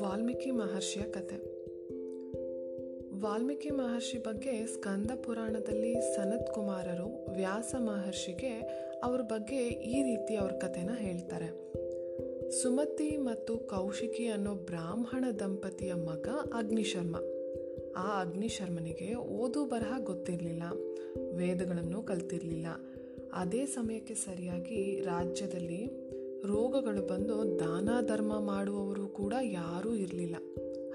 ವಾಲ್ಮೀಕಿ ಮಹರ್ಷಿಯ ಕತೆ. ವಾಲ್ಮೀಕಿ ಮಹರ್ಷಿ ಬಗ್ಗೆ ಸ್ಕಂದ ಪುರಾಣದಲ್ಲಿ ಸನತ್ ಕುಮಾರರು ವ್ಯಾಸ ಮಹರ್ಷಿಗೆ ಅವ್ರ ಬಗ್ಗೆ ಈ ರೀತಿ ಅವ್ರ ಕಥೆನ ಹೇಳ್ತಾರೆ. ಸುಮತಿ ಮತ್ತು ಕೌಶಿಕಿ ಅನ್ನೋ ಬ್ರಾಹ್ಮಣ ದಂಪತಿಯ ಮಗ ಅಗ್ನಿಶರ್ಮ. ಆ ಅಗ್ನಿಶರ್ಮನಿಗೆ ಓದು ಬರಹ ಗೊತ್ತಿರಲಿಲ್ಲ. ವೇದಗಳನ್ನು ಕಲ್ತಿರಲಿಲ್ಲ. ಅದೇ ಸಮಯಕ್ಕೆ ಸರಿಯಾಗಿ ರಾಜ್ಯದಲ್ಲಿ ರೋಗಗಳು ಬಂದು ದಾನ ಧರ್ಮ ಮಾಡುವವರು ಕೂಡ ಯಾರೂ ಇರಲಿಲ್ಲ.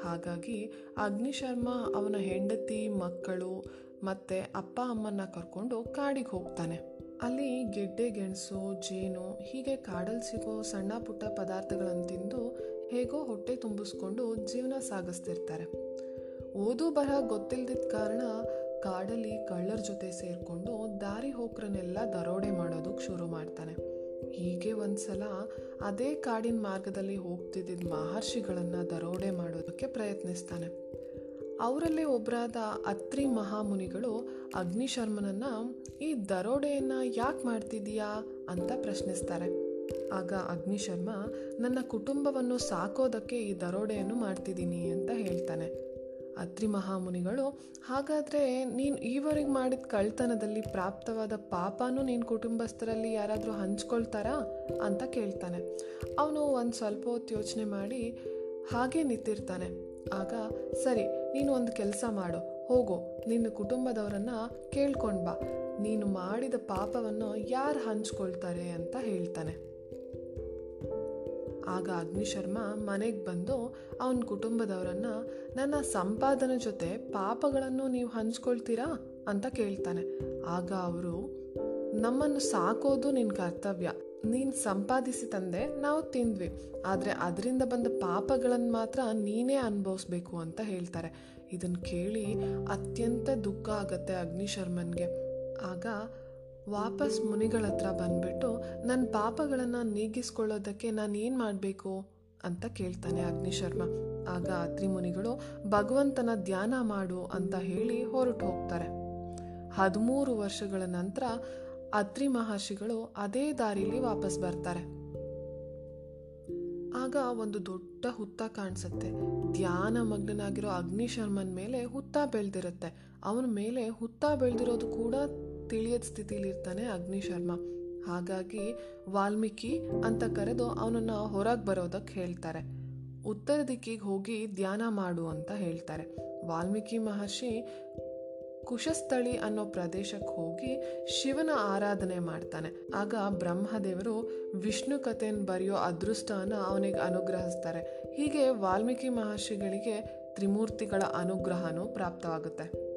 ಹಾಗಾಗಿ ಅಗ್ನಿಶರ್ಮ ಅವನ ಹೆಂಡತಿ, ಮಕ್ಕಳು ಮತ್ತು ಅಪ್ಪ ಅಮ್ಮನ್ನ ಕರ್ಕೊಂಡು ಕಾಡಿಗೆ ಹೋಗ್ತಾನೆ. ಅಲ್ಲಿ ಗೆಡ್ಡೆ, ಗೆಣಸು, ಜೇನು, ಹೀಗೆ ಕಾಡಲ್ಲಿ ಸಿಗೋ ಸಣ್ಣ ಪುಟ್ಟ ಪದಾರ್ಥಗಳನ್ನು ತಿಂದು ಹೇಗೋ ಹೊಟ್ಟೆ ತುಂಬಿಸ್ಕೊಂಡು ಜೀವನ ಸಾಗಿಸ್ತಿರ್ತಾರೆ. ಓದು ಬರಹ ಗೊತ್ತಿಲ್ಲದಿದ್ದ ಕಾರಣ ಕಾಡಲ್ಲಿ ಕಳ್ಳರ ಜೊತೆ ಸೇರಿಕೊಂಡು ದಾರಿ ಹೋಕ್ರನ್ನೆಲ್ಲ ದರೋಡೆ ಮಾಡೋದಕ್ಕೆ ಶುರು ಮಾಡ್ತಾನೆ. ಹೀಗೆ ಒಂದ್ಸಲ ಅದೇ ಕಾಡಿನ ಮಾರ್ಗದಲ್ಲಿ ಹೋಗ್ತಿದ್ದ ಮಹರ್ಷಿಗಳನ್ನು ದರೋಡೆ ಮಾಡೋದಕ್ಕೆ ಪ್ರಯತ್ನಿಸ್ತಾನೆ. ಅವರಲ್ಲೇ ಒಬ್ಬರಾದ ಅತ್ರಿ ಮಹಾಮುನಿಗಳು ಅಗ್ನಿಶರ್ಮನನ್ನ, ಈ ದರೋಡೆಯನ್ನ ಯಾಕೆ ಮಾಡ್ತಿದೀಯಾ ಅಂತ ಪ್ರಶ್ನಿಸ್ತಾರೆ. ಆಗ ಅಗ್ನಿಶರ್ಮ, ನನ್ನ ಕುಟುಂಬವನ್ನು ಸಾಕೋದಕ್ಕೆ ಈ ದರೋಡೆಯನ್ನು ಮಾಡ್ತಿದ್ದೀನಿ ಅಂತ ಹೇಳ್ತಾನೆ. ಅತ್ರಿ ಮಹಾಮುನಿಗಳು, ಹಾಗಾದರೆ ನೀನು ಈವರೆಗೆ ಮಾಡಿದ ಕಳ್ತನದಲ್ಲಿ ಪ್ರಾಪ್ತವಾದ ಪಾಪನೂ ನೀನು ಕುಟುಂಬಸ್ಥರಲ್ಲಿ ಯಾರಾದರೂ ಹಂಚ್ಕೊಳ್ತಾರಾ ಅಂತ ಕೇಳ್ತಾನೆ. ಅವನು ಒಂದು ಸ್ವಲ್ಪ ಹೊತ್ತು ಯೋಚನೆ ಮಾಡಿ ಹಾಗೆ ನಿಂತಿರ್ತಾನೆ. ಆಗ, ಸರಿ, ನೀನು ಒಂದು ಕೆಲಸ ಮಾಡು. ಹೋಗು. ನಿನ್ನ ಕುಟುಂಬದವರನ್ನ ಕೇಳ್ಕೊಂಡು ಬಾ. ನೀನು ಮಾಡಿದ ಪಾಪವನ್ನು ಯಾರು ಹಂಚ್ಕೊಳ್ತಾರೆ? ಅಂತ ಹೇಳ್ತಾನೆ. ಆಗ ಅಗ್ನಿಶರ್ಮ ಮನೆಗೆ ಬಂದು ಅವನ ಕುಟುಂಬದವರನ್ನು, ನನ್ನ ಸಂಪಾದನೆ ಜೊತೆ ಪಾಪಗಳನ್ನು ನೀವು ಹಂಚ್ಕೊಳ್ತೀರಾ? ಅಂತ ಕೇಳ್ತಾನೆ. ಆಗ ಅವರು, ನಮ್ಮನ್ನು ಸಾಕೋದು ನಿನ್ನ ಕರ್ತವ್ಯ. ನೀನು ಸಂಪಾದಿಸಿ ತಂದೆ ನಾವು ತಿಂದ್ವಿ. ಆದರೆ ಅದರಿಂದ ಬಂದ ಪಾಪಗಳನ್ನು ಮಾತ್ರ ನೀನೇ ಅನುಭವಿಸ್ಬೇಕು ಅಂತ ಹೇಳ್ತಾರೆ. ಇದನ್ನು ಕೇಳಿ ಅತ್ಯಂತ ದುಃಖ ಆಗತ್ತೆ ಅಗ್ನಿಶರ್ಮನ್ಗೆ ಆಗ ವಾಪಸ್ ಮುನಿಗಳ ಹತ್ರ ಬಂದ್ಬಿಟ್ಟು ನನ್ನ ಪಾಪಗಳನ್ನು ನೀಗಿಸ್ಕೊಳ್ಳೋದಕ್ಕೆ ನಾನು ಏನು ಮಾಡಬೇಕು? ಅಂತ ಕೇಳ್ತಾನೆ ಅಗ್ನಿಶರ್ಮ. ಆಗ ಅತ್ರಿ ಮುನಿಗಳು ಭಗವಂತನ ಧ್ಯಾನ ಮಾಡು ಅಂತ ಹೇಳಿ ಹೊರಟು ಹೋಗ್ತಾರೆ. ಹದಿಮೂರು ವರ್ಷಗಳ ನಂತರ ಅತ್ರಿ ಮಹರ್ಷಿಗಳು ಅದೇ ದಾರಿಲಿ ವಾಪಸ್ ಬರ್ತಾರೆ. ಆಗ ಒಂದು ದೊಡ್ಡ ಹುತ್ತ ಕಾಣಿಸುತ್ತೆ. ಧ್ಯಾನ ಮಗ್ನನಾಗಿರೋ ಅಗ್ನಿಶರ್ಮನ್ ಮೇಲೆ ಹುತ್ತ ಬೆಳೆದಿರುತ್ತೆ. ಅವನ ಮೇಲೆ ಹುತ್ತ ಬೆಳೆದಿರೋದು ಕೂಡ ತಿಳಿಯದ ಸ್ಥಿತಿಲಿರ್ತಾನೆ ಅಗ್ನಿಶರ್ಮ ಹಾಗಾಗಿ ವಾಲ್ಮೀಕಿ ಅಂತ ಕರೆದು ಅವನನ್ನ ಹೊರಗೆ ಬರೋದಕ್ಕೆ ಹೇಳ್ತಾರೆ. ಉತ್ತರ ದಿಕ್ಕಿಗೆ ಹೋಗಿ ಧ್ಯಾನ ಮಾಡು ಅಂತ ಹೇಳ್ತಾರೆ. ವಾಲ್ಮೀಕಿ ಮಹರ್ಷಿ ಕುಶಸ್ಥಳಿ ಅನ್ನೋ ಪ್ರದೇಶಕ್ಕೆ ಹೋಗಿ ಶಿವನ ಆರಾಧನೆ ಮಾಡ್ತಾನೆ. ಆಗ ಬ್ರಹ್ಮದೇವರು ವಿಷ್ಣು ಕಥೆಯನ್ನು ಬರೆಯೋ ಅದೃಷ್ಟನ ಅವನಿಗೆ ಅನುಗ್ರಹಿಸ್ತಾರೆ. ಹೀಗೆ ವಾಲ್ಮೀಕಿ ಮಹರ್ಷಿಗಳಿಗೆ ತ್ರಿಮೂರ್ತಿಗಳ ಅನುಗ್ರಹನೂ ಪ್ರಾಪ್ತವಾಗುತ್ತೆ.